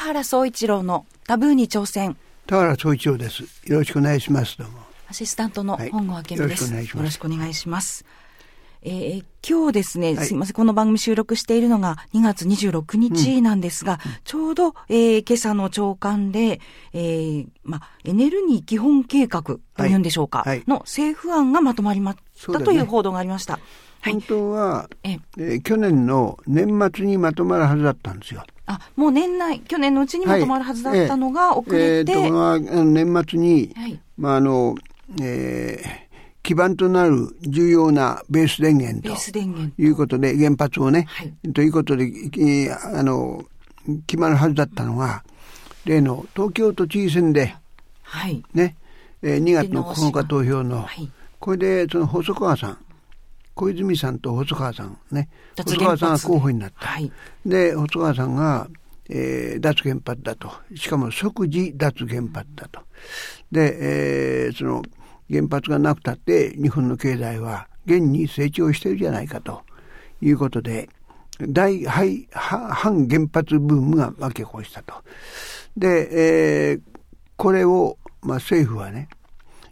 原総一郎のタブーに挑戦。田原総一郎です。よろしくお願いします。どうも。アシスタントの本郷明美です、はい、よろしくお願いします。えー、今日ですね、はい、すいません、この番組収録しているのが2月26日なんですが、うん、ちょうど、えー、今朝の朝刊で、えー、ま、エネルギー基本計画というんでしょうか、はい、の政府案がまとまりましたという報道がありました。本当は、ええ去年の年末にまとまるはずだったんですよ。あ、もう年内、去年のうちにまとまるはずだったのが遅れて。はい、えー、えー、年末に、はい、まあ、あの、えー、基盤となる重要なベース電源ということで、原発をね、はい、ということで、あの、決まるはずだったのが、例の東京都知事選で、はい、ね、えー、2月の9日投票の、はい、これでその細川さん、小泉さんと細川さんね、細川さんが候補になった。はい、で、細川さんが、えー、脱原発だと。しかも即時脱原発だと。で、えー、その原発がなくたって日本の経済は現に成長しているじゃないかということで、大反原発ブームが巻き起こしたと。で、えー、これを、まあ、政府はね、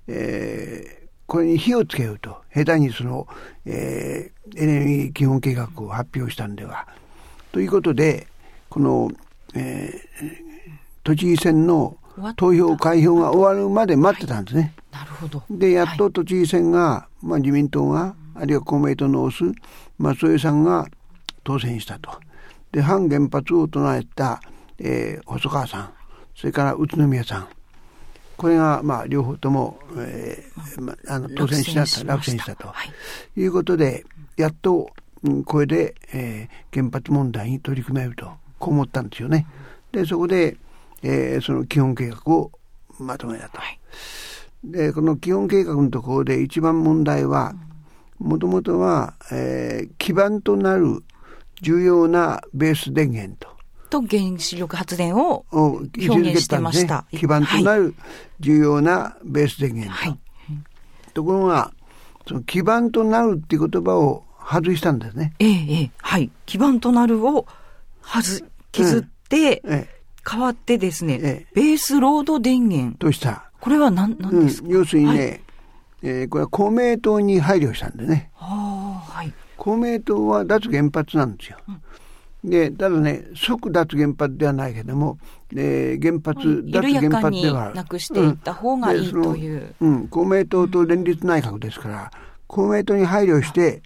えー、これに火をつけようと、下手にその、えー、エネルギー基本計画を発表したんでは。ということで、この、えー、都知事選の投票開票が終わるまで待ってたんですね。はい、なるほど。で、やっと都知事選が、はい、まあ自民党が、あるいは公明党の推す松江さんが当選したと。で、反原発を唱えた、えー、細川さん、それから宇都宮さん、これが、まあ、両方とも、えーまあ、あの当選しなった落選したと、はい、いうことで、やっと、うん、これで、えー、原発問題に取り組めると、こう思ったんですよね。で、そこで、えー、その基本計画をまとめたと。はい、で、この基本計画のところで一番問題は、もともとは、えー、基盤となる重要なベース電源と。と原子力発電を表現してました。ね、基盤となる重要なベース電源と。はい、ところが、その基盤となるっていう言葉を外したんですね。ええ、ええ、はい。基盤となるを外、削って、うん、ええ、変わってですね、ええ、ベースロード電源。とした。これは何、何ですか、うん、要するにね、はい、えー、これは公明党に配慮したんでね。はあ、はい。公明党は脱原発なんですよ。うんで、ただね、即脱原発ではないけども、えー、原発、脱原発では。なくしていった方がいいという。うん、公明党と連立内閣ですから、公明党に配慮して、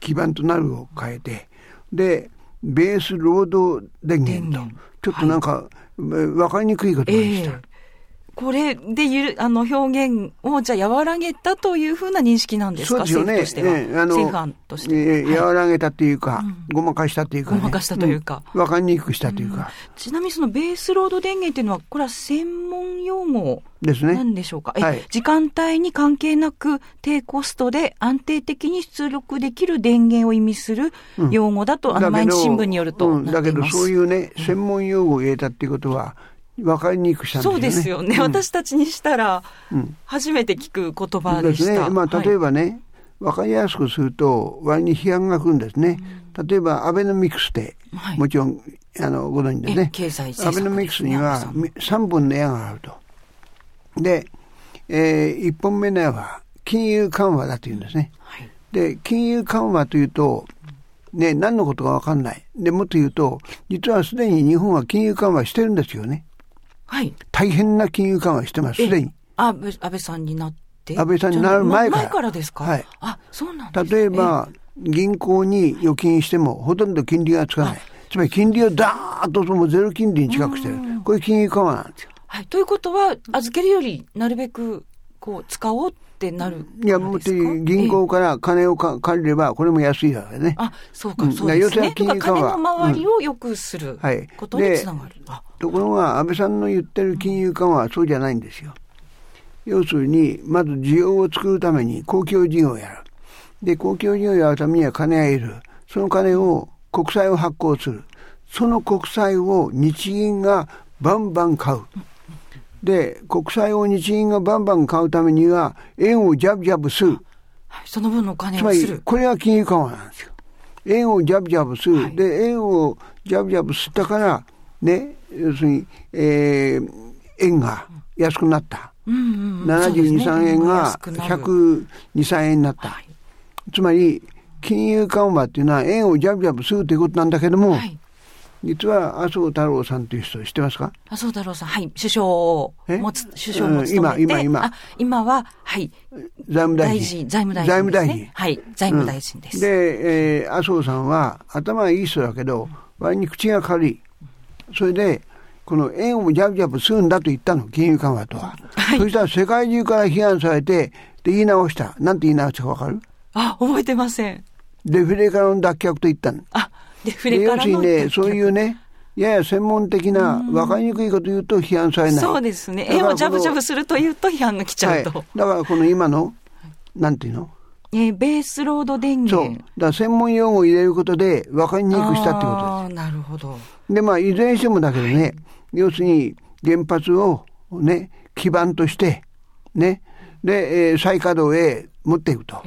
基盤となるを変えて、で、ベース労働電源と、ちょっとなんか、はい、分かりにくいことでした。えーこれでゆる、あの、表現を、じゃあ、和らげたというふうな認識なんですか、そうですよね。あの政府案として。え和らげたというか、ごまかしたというか、ごまかしたというか。わ、かりにくくしたというか、ちなみにそのベースロード電源というのは、これは専門用語ですね。なんでしょうか？はい、時間帯に関係なく、低コストで安定的に出力できる電源を意味する用語だと、あの、毎日新聞によるとだけど、そういうね、専門用語を入れたっていうことは、分かりにくくしたんですよね。そうですよね。うん、私たちにしたら、初めて聞く言葉でした。ですね。まあ、例えばね、はい、分かりやすくすると、割に批判が来るんですね。うん、例えば、アベノミクスで、はい、もちろん、あの、ご存知でね。経済アベノミクスには3本の矢があると。で、えー、1本目の矢は、金融緩和だというんですね。はい、で、金融緩和というと、ね、何のことか分かんない。で、もっと言うと、実はすでに日本は金融緩和してるんですよね。はい。大変な金融緩和してます、すでに。安倍安倍さんになって？安倍さんになる前から。前からですか？はい。あ、そうなんです、ね、例えば、銀行に預金してもほとんど金利がつかない。つまり金利をダーッとそのゼロ金利に近くしてる。これ金融緩和なんですよ。はい。ということは、預けるよりなるべくこう使おうってなるいや、もう銀行から金をか借りれば、これも安いわけね。あ、そうか、そうですね。金融緩和。金の周りを良くすることにつながる。ところが、安倍さんの言ってる金融緩和はそうじゃないんですよ。要するに、まず需要を作るために公共事業をやる。で、公共事業をやるためには金がいる。その金を国債を発行する。その国債を日銀がバンバン買う。で、国債を日銀がバンバン買うためには、円をジャブジャブする。その分のお金をする。つまり、これは金融緩和なんですよ。円をジャブジャブする。で、円をジャブジャブ吸ったから、ね、要するに、えー、円が安くなった。うんうんうん、72、ね、3円が102、3円になった。はい、つまり、金融緩和っていうのは円をジャブジャブするということなんだけども、はい、実は麻生太郎さんという人知ってますか？麻生太郎さん、はい。首相を持つ、首相も務めて、今、今、今。今は、はい。財務大臣。財務大臣、財務大臣。はい。財務大臣です。うん、で、えー、麻生さんは頭はいい人だけど、割に口が軽い。それで、この円をジャブジャブするんだと言ったの、金融緩和とは。はい、そしたら世界中から批判されて、で、言い直した。なんて言い直したかわかる？あ、覚えてません。デフレからの脱却と言ったの。あ。要するにね、そういうね、やや専門的な、分かりにくいこと言うと批判されない。そうですね。絵をジャブジャブすると言うと批判が来ちゃうと。はい、だからこの今の、なんていうの？えー、ベースロード電源。そう。だから専門用語を入れることで分かりにくくしたってことです。ああ、なるほど。で、まあ、いずれにしてもだけどね、はい、要するに原発をね、基盤として、ね、で、えー、再稼働へ持っていくと。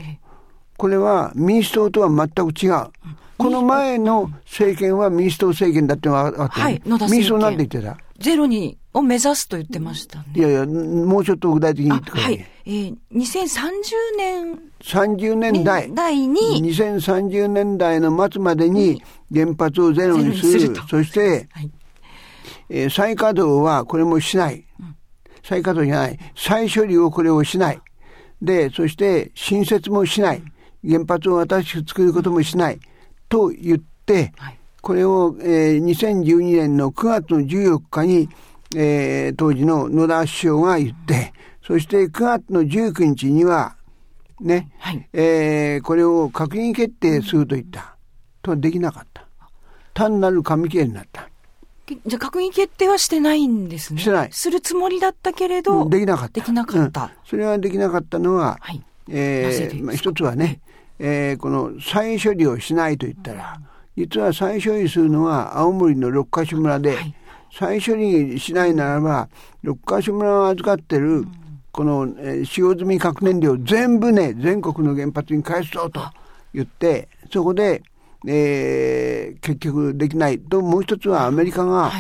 これは民主党とは全く違う。この前の政権は民主党政権だってのがあって、はい、野田民主党なんて言ってた？ゼロにを目指すと言ってましたね。いやいや、もうちょっと具体的に言ってください。はい。えー、2030年。30年代。代に。2030年代の末までに原発をゼロにする。するそして、はい、えー、再稼働はこれもしない。再稼働じゃない。再処理をこれをしない。で、そして新設もしない。原発を新しく作ることもしない。と言って、はい、これを、えー、2012年の9月の14日に、えー、当時の野田首相が言って、そして9月の19日には、ね、はい、えー、これを閣議決定すると言った。とできなかった。単なる紙切れになった。じゃあ閣議決定はしてないんですね。してない。するつもりだったけれど、できなかった。できなかった。うん、それはできなかったのは、はい、えー、まあ、一つはね、えー、この再処理をしないと言ったら、実は再処理するのは青森の六ヶ所村で、はい、再処理しないならば、六ヶ所村を預かってる、この、えー、使用済み核燃料全部ね、全国の原発に返すぞと言って、そこで、えー、結局できないと、もう一つはアメリカが、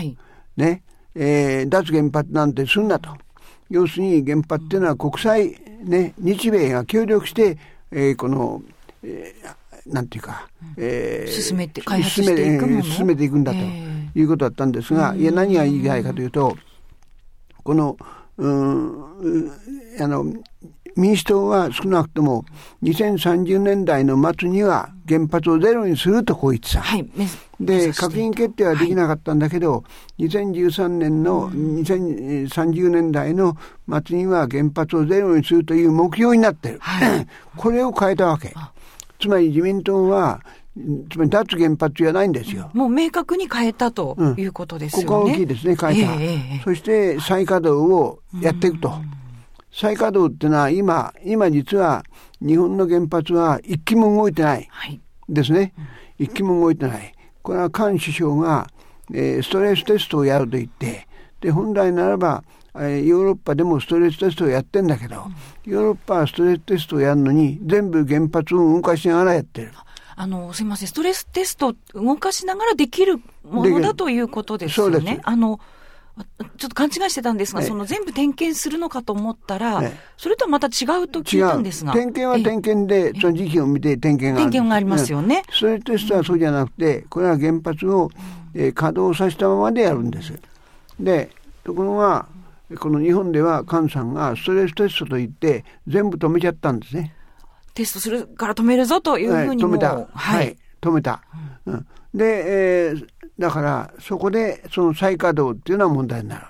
ね、えー、脱原発なんてすんなと。要するに原発っていうのは国際、ね、日米が協力して、えー、このえー、なんていうか、えー、進めて、開発していくもの？進めていくんだということだったんですが、いや、何が言いたいかというと、この、うん、あの、民主党は少なくとも2030年代の末には原発をゼロにするとこう言ってた。はい、で、閣議決定はできなかったんだけど、はい、2013年の2030年代の末には原発をゼロにするという目標になってる。はい、これを変えたわけ。つまり自民党は、つまり脱原発じゃないんですよ。もう明確に変えたということですよね。うん、ここは大きいですね、変えた。えー、そして再稼働をやっていくと。再稼働っていうのは今、今実は日本の原発は一機も動いてないですね。はい、一機も動いてない。これは菅首相が、えー、ストレステストをやると言って、で、本来ならば、えー、ヨーロッパでもストレステストをやってんだけど、うん、ヨーロッパはストレステストをやるのに、全部原発を動かしながらやってる。あの、すみません、ストレステスト動かしながらできるものだということですよね。そうです。あの、ちょっと勘違いしてたんですが、その全部点検するのかと思ったら、それとはまた違うと聞いたんですが。点検は点検で、その時期を見て点検がある。点検がありますよね。ストレステストはそうじゃなくて、これは原発を、えー、稼働させたままでやるんです。で、ところが、この日本では菅さんがストレステストと言って全部止めちゃったんですね。テストするから止めるぞというふうにも、はい、止めた。はい、止めた。うん、で、えー、だからそこでその再稼働っていうのは問題になる。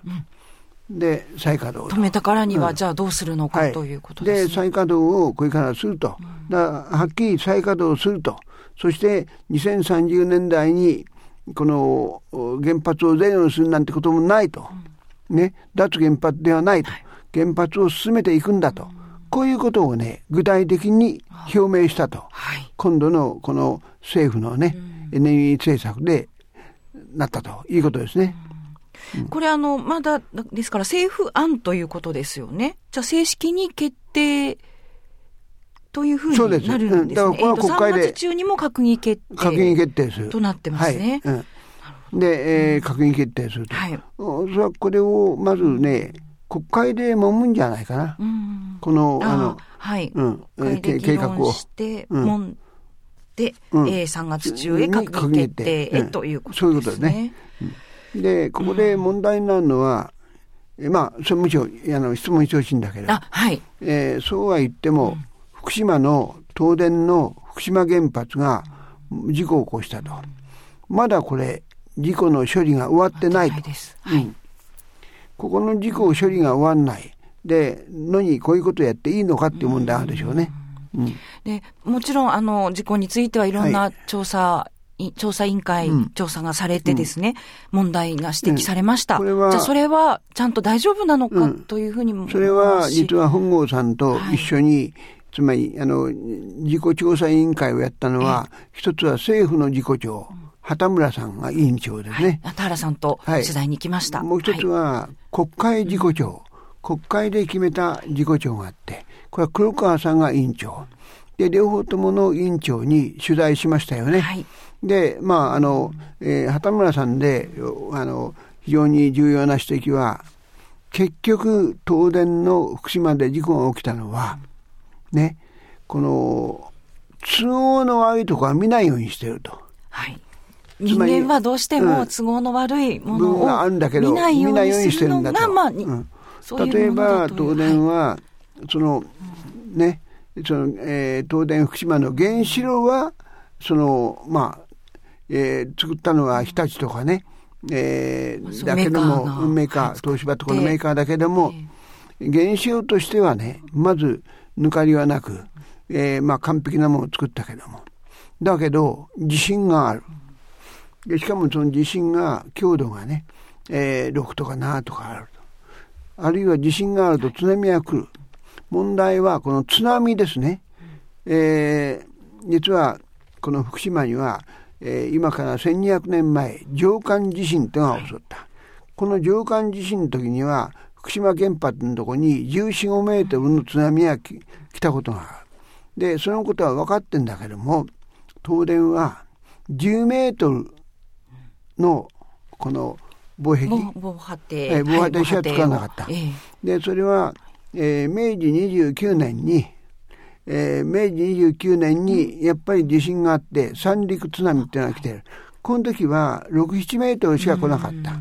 うん、で再稼働。止めたからには、じゃあどうするのか、ということです、ね、で再稼働をこれからすると、だはっきり再稼働すると。そして2030年代にこの原発をゼロにするなんてこともないと、ね、脱原発ではないと、原発を進めていくんだと、こういうことをね具体的に表明したと、はい、今度のこの政府のね、エネルギー政策でなったということですね。これあの、まだ、ですから政府案ということですよね。じゃあ正式に決定というふうになるんですね。うん、だからこれは国会で。3月中にも閣議決定。閣議決定する。となってますね。はいうん、で、えー、閣議決定すると。はい、それはこれをまずね、国会で揉むんじゃないかな。この、あの、はい。うん。計画を。して、揉んで、うん、えー、3月中へ閣議決定へということですね。そういうことですね。で、ここで問題になるのは、うん、まあ、それむしろあの質問してほしいんだけど、はいえー、そうは言っても、うん、福島の東電の福島原発が事故を起こしたと。まだこれ、事故の処理が終わってない。と。はい、うん、ここの事故処理が終わんない。で、のにこういうことやっていいのかっていう問題あるでしょうね。うん、でもちろん、あの、事故についてはいろんな調査、はい、調査委員会、調査がされてですね、うん、問題が指摘されました。うん、じゃあ、それはちゃんと大丈夫なのかというふうにも、それは、実は本郷さんと一緒に、はい、つまり、あの、事故調査委員会をやったのは、一つは政府の事故調、畑村さんが委員長ですね。畑原さんと取材に来ました。もう一つは、国会事故調。国会で決めた事故調があって、これは黒川さんが委員長。で、両方ともの委員長に取材しましたよね。はい、で、まあ、あの、えー、畑村さんで、あの、非常に重要な指摘は、結局、東電の福島で事故が起きたのは、ね、この、都合の悪いところは見ないようにしてると。はい。人間はどうしても都合の悪いものを見ないようにしてるのが、まあ、うん。例えば東電は、そのねその、えー、東電福島の原子炉はそのまあ、えー、作ったのは日立とかね、えー、だけどもメーカー東芝とかのメーカーだけども、原子炉としてはねまず抜かりはなく、えー、まあ完璧なものを作ったけども。だけど地震があるでしかもその地震が強度がね、えー、6とか7とかあるとあるいは地震があると津波が来る。問題はこの津波ですね。えー、実はこの福島には、えー、今から1200年前、上官地震ってのが襲った。この上官地震の時には、福島原発のとこに14、5メートルの津波が来たことがある。で、そのことは分かってんだけども、東電は10メートルのこの防壁。防波堤、えー、防波堤しか使わなかった、えー、でそれは、えー、明治29年に、えー、明治29年にやっぱり地震があって三陸津波っていうのが来てる。この時は67メートルしか来なかった。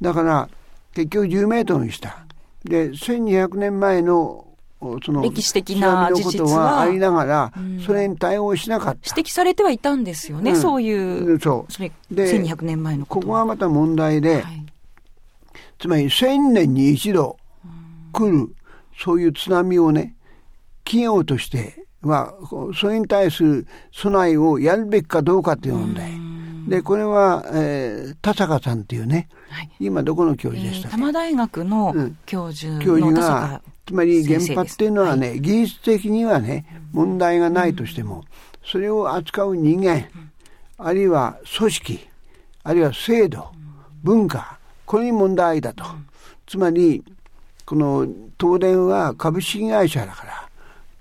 だから結局10メートルにした。で1200年前のその歴史的な事実はありながら、それに対応しなかった。指摘されてはいたんですよね、うん、そういう。そう。それ、1200年前のこここがまた問題で、はい、つまり1000年に一度来る、そういう津波をね、企業としては、それに対する備えをやるべきかどうかという問題。で、これは、えー、田坂さんっていうね、はい、今どこの教授でしたっけ、えー、多摩大学の教授の、教授が、つまり原発っていうのはね、はい、技術的にはね、問題がないとしても、それを扱う人間、あるいは組織、あるいは制度、文化、これに問題だと。つまり、この東電は株式会社だから、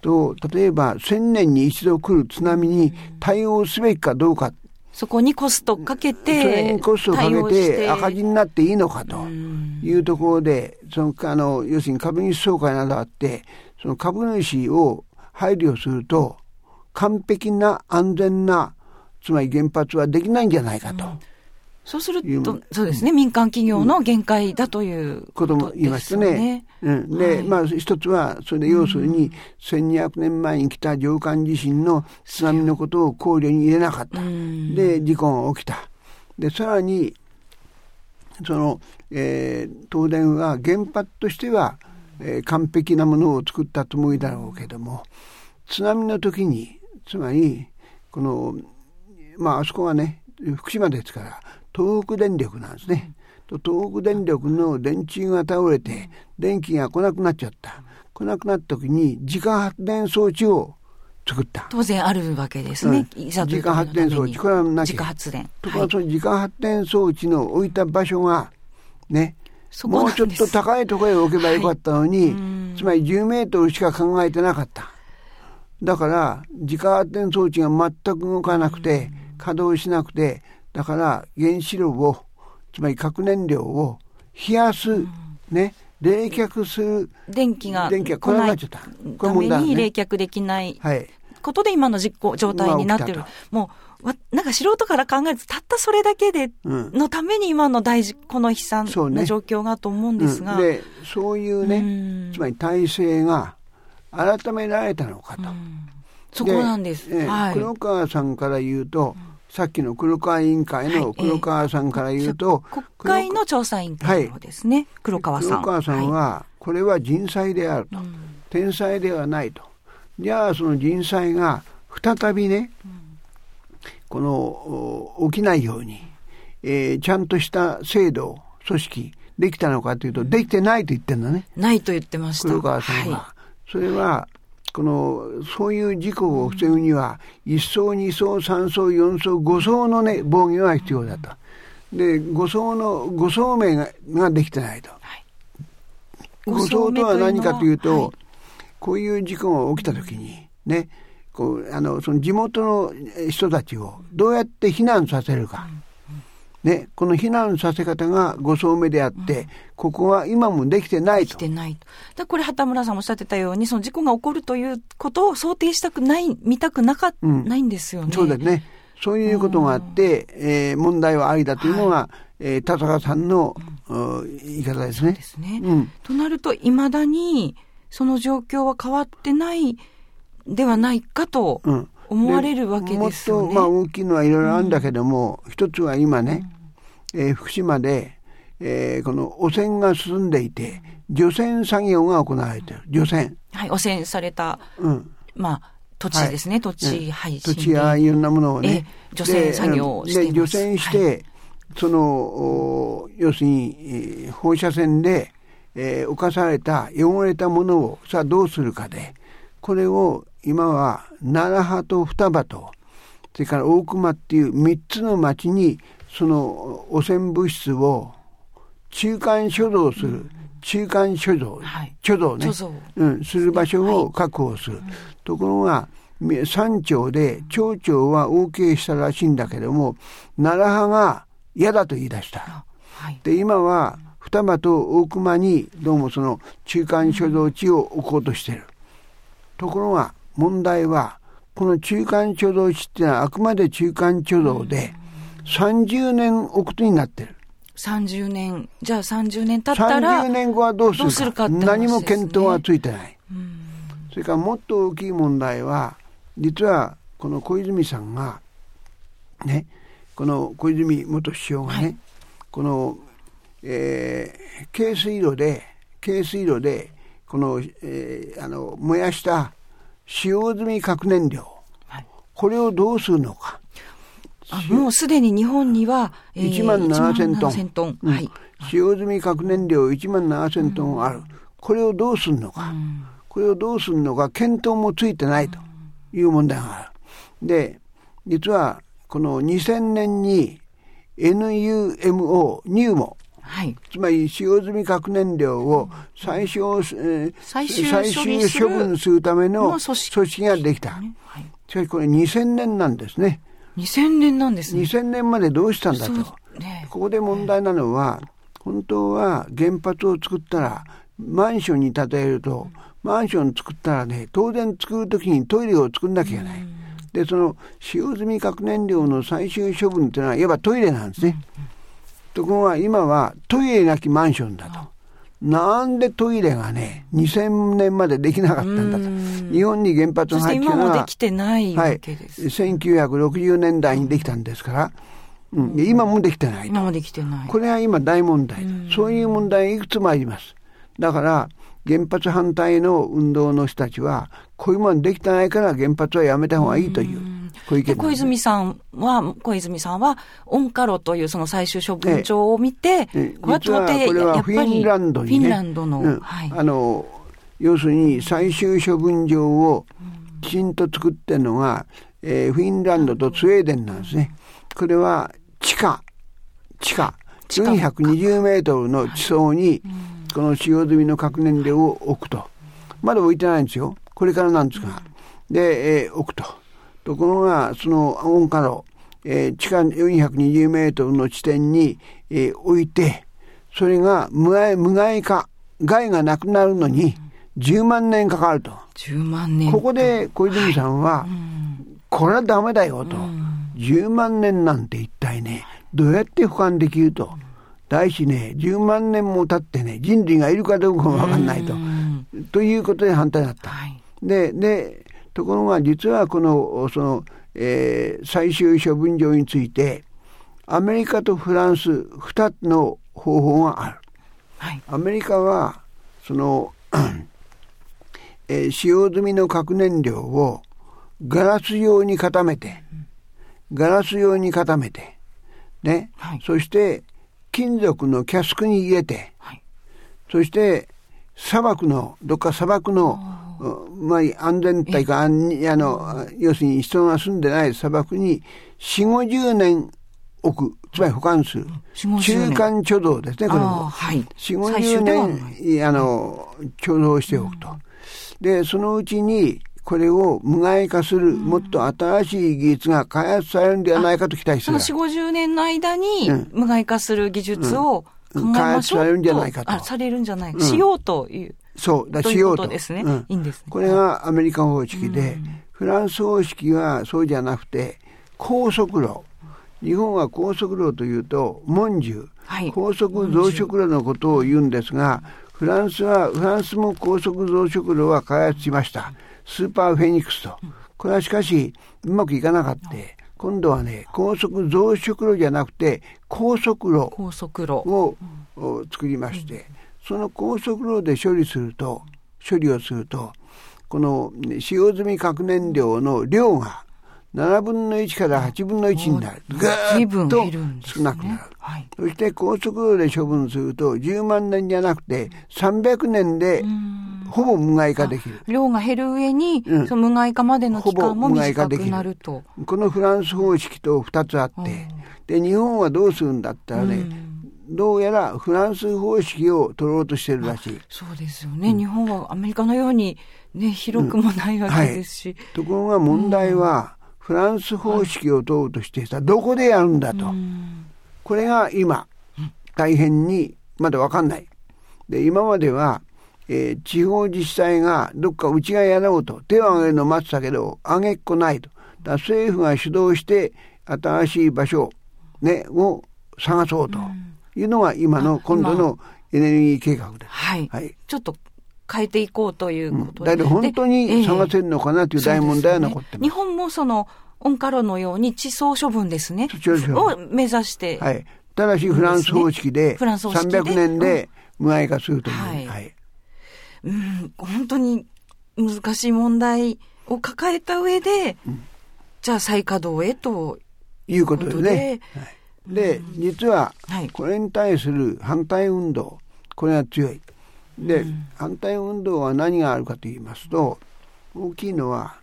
と例えば1000年に一度来る津波に対応すべきかどうか。そこにコストかけて、それにコストかけて赤字になっていいのかというところで、その、あの、要するに株主総会などあって、その株主を配慮すると、完璧な安全な、つまり原発はできないんじゃないかと。うんそうすると、そうですね、民間企業の限界だということも言いましたね。うん、で、はい、まあ一つは、それで要するに、1200年前に来た上官地震の津波のことを考慮に入れなかった。で、事故が起きた。で、さらに、その、えー、東電は原発としては、えー、完璧なものを作ったと思いだろうけども、津波の時に、つまり、この、まあ、あそこはね、福島ですから、東北電力なんですね。と東北電力の電柱が倒れて電気が来なくなっちゃった。来なくなった時に自家発電装置を作った。当然あるわけですね。うん、自家発電装置。これはな自家発電。ところがその自家発電装置の置いた場所がね、もうちょっと高いところへ置けばよかったのに、はい、つまり10メートルしか考えてなかった。だから、自家発電装置が全く動かなくて、稼働しなくて、だから原子炉をつまり核燃料を冷やす、うん、ね、冷却する。電気が。電気が来なくなっちゃった。これ問題、ね、に冷却できないことで今の実行状態になってる。もう、なんか素人から考えると、たったそれだけで、のために今の大事、この悲惨な状況がと思うんですが。ねうん、で、そういうね、つまり体制が改められたのかと。そこなんです。はい、黒川さんから言うと、さっきの黒川委員会の黒川さんから言うと、はいえー、国会の調査委員会のですね、はい、黒川さん。黒川さんは、これは人災であると、うん、天災ではないと。じゃあ、その人災が再びね、うん、この、起きないように、えー、ちゃんとした制度、組織、できたのかというと、できてないと言ってるのね。ないと言ってました。黒川さんは。はい、それは、この、そういう事故を防ぐには、1層、2層、3層、4層、5層のね、防御が必要だと。で、5層の、5層目がができてないと。はい、5層とは何かというと、はい、こういう事故が起きたときに、ね、こう、あの、その地元の人たちをどうやって避難させるか。うんね、この避難させ方が5層目であって、うん、ここは今もできてないと。できてないと。これ、畑村さんもおっしゃってたように、その事故が起こるということを想定したくない、見たくなか、うん、ないんですよね。そうですね。そういうことがあって、うん、えー、問題はありだというのが、はい、えー、田坂さんの、うん、言い方ですね。ですね。うん、となると、いまだに、その状況は変わってないではないかと思われるわけですよね。もっと、まあ、大きいのはいろいろあるんだけども、一つは今ね、えー、福島で、えー、この汚染が進んでいて、除染作業が行われている。除染。はい、汚染された、うん、まあ、土地ですね、はい、土地、はい、土地やいろんなものをね。除染作業をしてで、除染して、はい、その、要するに、放射線で、えー、侵された汚れたものをさあどうするかで、これを今は奈良派と双葉と、それから大熊っていう三つの町にその汚染物質を中間貯蔵する、中間貯蔵、はい、貯蔵ね、うん、する場所を確保する。はい、ところが、山町で町長は OK したらしいんだけども、奈良派が嫌だと言い出した。はい、で、今は、双葉と大熊にどうもその中間貯蔵地を置こうとしてる。ところが問題は、この中間貯蔵地っていうのはあくまで中間貯蔵で、うん30年置くことになってる。30年、じゃあ30年経ったら。30年後はどうするか。するかね、何も検討はついてない。それからもっと大きい問題は、実はこの小泉さんが、ね、この小泉元首相がね、はい、この、えー、軽水炉で、軽水炉で、この、えー、あの、燃やした使用済み核燃料、はい、これをどうするのか。あもうすでに日本には、えー、1万7000トン。トンはい。使用済み核燃料1万7000トンある。これをどうするのか。これをどうするのか、検討もついてないという問題がある。で、実は、この2000年に NUMO、ニューモ、はい、つまり使用済み核燃料を最小、えー、最終処分するための組織ができた。はい、しかしこれ2000年なんですね。2000年なんですね。2000年までどうしたんだと。ね、ここで問題なのは、本当は原発を作ったら、マンションに建てると、マンション作ったらね、当然作るときにトイレを作んなきゃいけない。で、その使用済み核燃料の最終処分っていうのは、いわばトイレなんですね。ところが今はトイレなきマンションだと。なんでトイレがね、2000年までできなかったんだと。日本に原発が入ってたのは、できてないわけです。はい、1960年代にできたんですから、うん、今もできてない今もできてない。これは今大問題そういう問題いくつもあります。だから、原発反対の運動の人たちは、こういうものできてないから原発はやめた方がいいという。小池小泉さんは、小泉さんは、オンカロというその最終処分場を見て、ええ、これはこれはフィンランドに、ね、フィンランドの、うんはい、あの、要するに最終処分場をきちんと作ってるのが、えー、フィンランドとスウェーデンなんですね。これは地下、地下、420メートルの地層に、この使用済みの核燃料を置くと。まだ置いてないんですよ。これからなんですが。で、えー、置くと。ところが、そのオンカロ、えー、地下420メートルの地点に、えー、置いて、それが無害無害化、害がなくなるのに10万年かかると。10万年。ここで小泉さんは、はいこれはダメだよと。10万年なんて一体ね、どうやって保管できると。第一ね、10万年も経ってね、人類がいるかどうかもわかんないと。ということで反対だった。はい、で、で、ところが実はこの、その、えー、最終処分場について、アメリカとフランス2つの方法がある。はい、アメリカは、その、えー、使用済みの核燃料をガラス用に固めて、ガラス用に固めて、ね、はい、そして金属のキャスクに入れて、はい、そして砂漠の、どっか砂漠の、まあ、安全帯か、あの、要するに人が住んでない砂漠に4、50年置く、つまり保管する。中間貯蔵ですね、これも。はい、4、50年、あの、貯蔵しておくと。で、そのうちに、これを無害化する、もっと新しい技術が開発されるんではないかと期待してる。その4、50年の間に無害化する技術を考えましょう、開発されるんじゃないかと。あ、されるんじゃないか。しようという。そう、だしようと。ですね。うん、いいんです、ね、これがアメリカ方式で、フランス方式はそうじゃなくて、高速路。日本は高速路というと、文殊、はい、高速増殖路のことを言うんですが、フランスは、フランスも高速増殖路は開発しました。スーパーフェニックスと。これはしかし、うまくいかなかった。今度はね、高速増殖路じゃなくて、高速路高速路を作りまして、その高速路で処理すると、処理をすると、この使用済み核燃料の量が7分の1から8分の1になる。ぐーっと少なくなる。はい、そして高速路で処分すると10万年じゃなくて300年でほぼ無害化できる。量が減る上に、うん、その無害化までの期間も短くなると。このフランス方式と2つあって、で、日本はどうするんだったらね、どうやらフランス方式を取ろうとしてるらしい。そうですよね、うん、日本はアメリカのように、ね、広くもないわけですし。うんはい、ところが問題は、フランス方式を問うとしてさ、どこでやるんだと。これが今、大変にまだわかんない。で、今までは、えー、地方自治体がどっかうちがやろうと手を挙げるのを待ってたけど、挙げっこないと。だ政府が主導して新しい場所、ね、を探そうというのが今の今度のエネルギー計画です。はい。はい、ちょっと変えていこうということで。うん、だ本当に探せるのかなという大問題は残ってます。すね、日本もその、オンカロのように地層処分ですね。を目指して。はい。ただしフランス方式で、フランス方式で300年で無害化するという。はい。はい、うん、本当に難しい問題を抱えた上で、うん、じゃあ再稼働へということでね。はい、で、実は、これに対する反対運動、これは強い。で、うん、反対運動は何があるかと言いますと、大きいのは、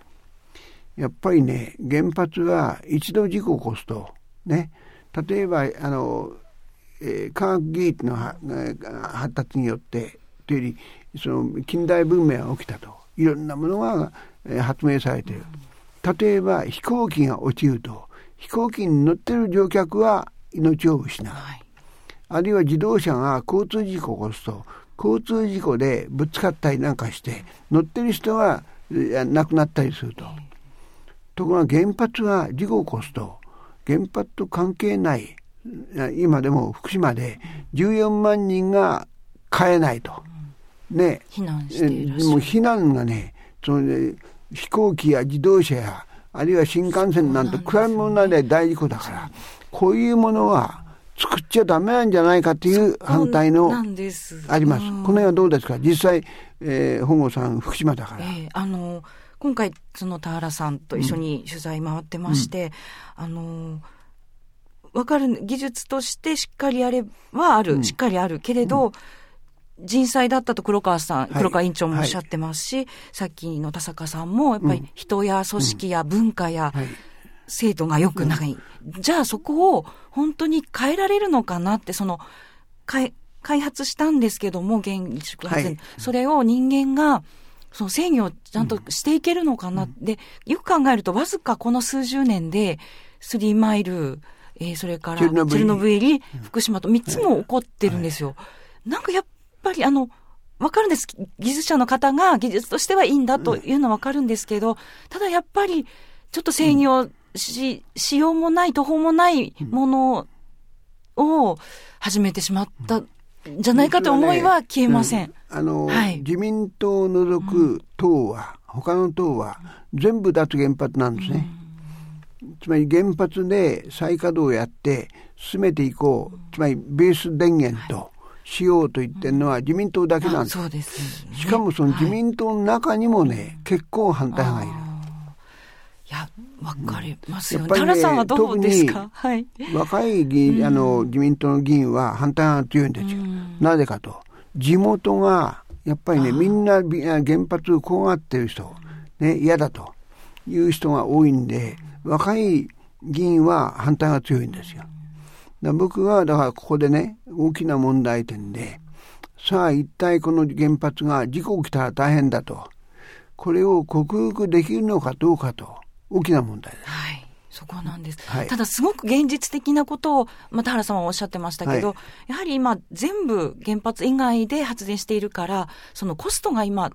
やっぱりね、原発は一度事故を起こすと、ね、例えば、あの、えー、科学技術の発達によって、というより、その近代文明が起きたと。いろんなものが、えー、発明されている。例えば飛行機が落ちると、飛行機に乗ってる乗客は命を失う。はい、あるいは自動車が交通事故を起こすと、交通事故でぶつかったりなんかして、乗ってる人は亡くなったりすると。ところが原発は事故を起こすと、原発と関係ない、今でも福島で14万人が帰えないと。ね。避難もう避難がね、そのね、飛行機や自動車や、あるいは新幹線なんて比べ物ない大事故だから、こういうものは作っちゃダメなんじゃないかという反対のあります。この辺はどうですか？実際、えー、本郷さん福島だから。えー、あの今回その田原さんと一緒に取材回ってまして、うん、あの分かる技術としてしっかりあれはある、うん、しっかりあるけれど、人災だったと黒川さん、黒川委員長もおっしゃってますし、はい、さっきの田坂さんも、やっぱり人や組織や文化や、制度が良くない、うん、じゃあそこを本当に変えられるのかなって、その、開発したんですけども、原宿発、はい、それを人間が、その制御をちゃんとしていけるのかな、うん、で、よく考えると、わずかこの数十年で、スリーマイル、えー、それからチェルノブイリ、福島と3つも起こってるんですよ。はい、なんかやっぱりあの、わかるんです。技術者の方が技術としてはいいんだというのはわかるんですけど、ただやっぱり、ちょっと制御し、しようもない、途方もないものを始めてしまったんじゃないかと思いは消えません。ねうん、あの、はい、自民党を除く党は、うん、他の党は全部脱原発なんですね。うん、つまり原発で再稼働をやって進めていこう。つまりベース電源と、しようと言ってるのは自民党だけなんです。そうです、ね、しかもその自民党の中にもね、結構反対派がいる。いや、わかりますよね。田、ね、さんはどうですか？はい。若い議員、あの、自民党の議員は反対派が強いんですよ。なぜかと。地元が、やっぱりね、みんな原発を怖がってる人、ね、嫌だという人が多いんで、若い議員は反対が強いんですよ。だ僕は、だからここでね、大きな問題点で、さあ一体この原発が事故起きたら大変だと。これを克服できるのかどうかと。大きな問題です。はい。そこなんです。はい、ただ、すごく現実的なことを、まあ、田原さんはおっしゃってましたけど、はい、やはり今、全部原発以外で発電しているから、そのコストが今、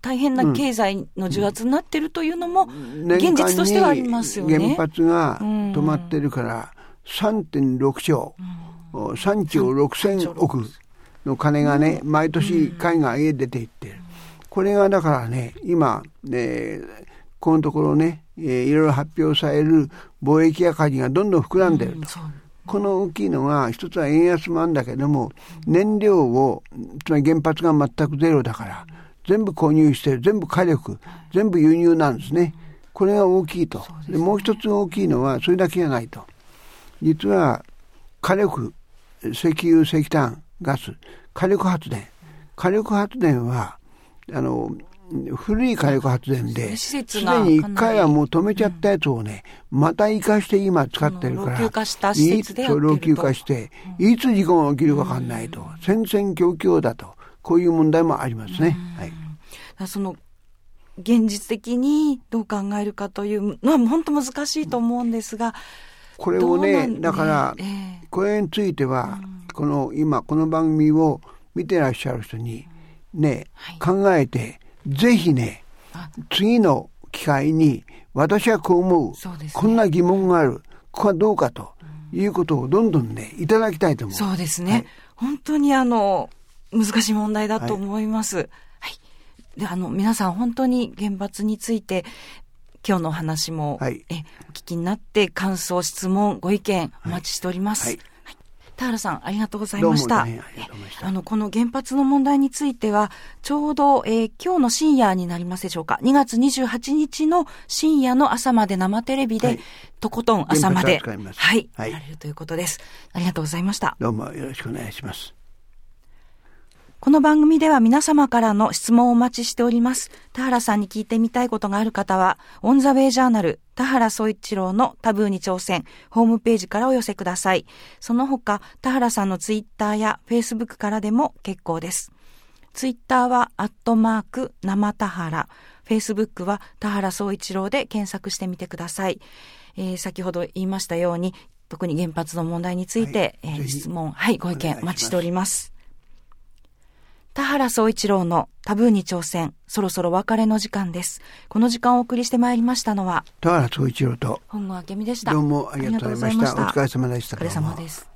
大変な経済の重圧になってるというのも、現実としてはありますよね。原発が止まってるから、3.6兆、うん、3兆6000億の金がね、毎年海外へ出ていってる。これがだからね、今、ね、このところね、えー、いろいろ発表される貿易赤字がどんどん膨らんでると。うん、この大きいのが、一つは円安もあるんだけども、燃料を、つまり原発が全くゼロだから、全部購入して全部火力、全部輸入なんですね。これが大きいと。で、もう一つ大きいのは、それだけじゃないと。実は、火力、石油、石炭、ガス、火力発電。火力発電は、あの、古い火力発電で、すでに一回はもう止めちゃったやつをね、また生かして今使ってるから、老朽化した施設で老朽化して、いつ事故が起きるかわかんないと、戦々恐々だと、こういう問題もありますね。はい。その現実的にどう考えるかというのは本当難しいと思うんですが、これをね、だから、これについては、この今この番組を見てらっしゃる人にね、考えてぜひね、次の機会に、私はこう思う。うね、こんな疑問がある。ここはどうかということをどんどんね、いただきたいと思う。そうですね。はい、本当にあの、難しい問題だと思います。はい。はい、で、あの、皆さん本当に原発について、今日の話も、はい、えお聞きになって、感想、質問、ご意見、お待ちしております。はい田原さん、ありがとうございました。あの、この原発の問題については、ちょうど、えー、今日の深夜になりますでしょうか。2月28日の深夜の朝まで生テレビで、はい、とことん朝まで、はい、はい、られるということです。ありがとうございました。どうもよろしくお願いします。この番組では皆様からの質問をお待ちしております。田原さんに聞いてみたいことがある方は、オンザウェイジャーナル、田原総一郎のタブーに挑戦、ホームページからお寄せください。その他、田原さんのツイッターやフェイスブックからでも結構です。ツイッターは、アットマーク、生田原。フェイスブックは、田原総一郎で検索してみてください。えー、先ほど言いましたように、特に原発の問題について、はい、えー、質問、はい、ご意見お待ちしております。田原総一郎のタブーに挑戦、そろそろ別れの時間です。この時間をお送りしてまいりましたのは、田原総一郎と、本郷明美でした。どうもありがとうございました。お疲れ様でした。お疲れ様です。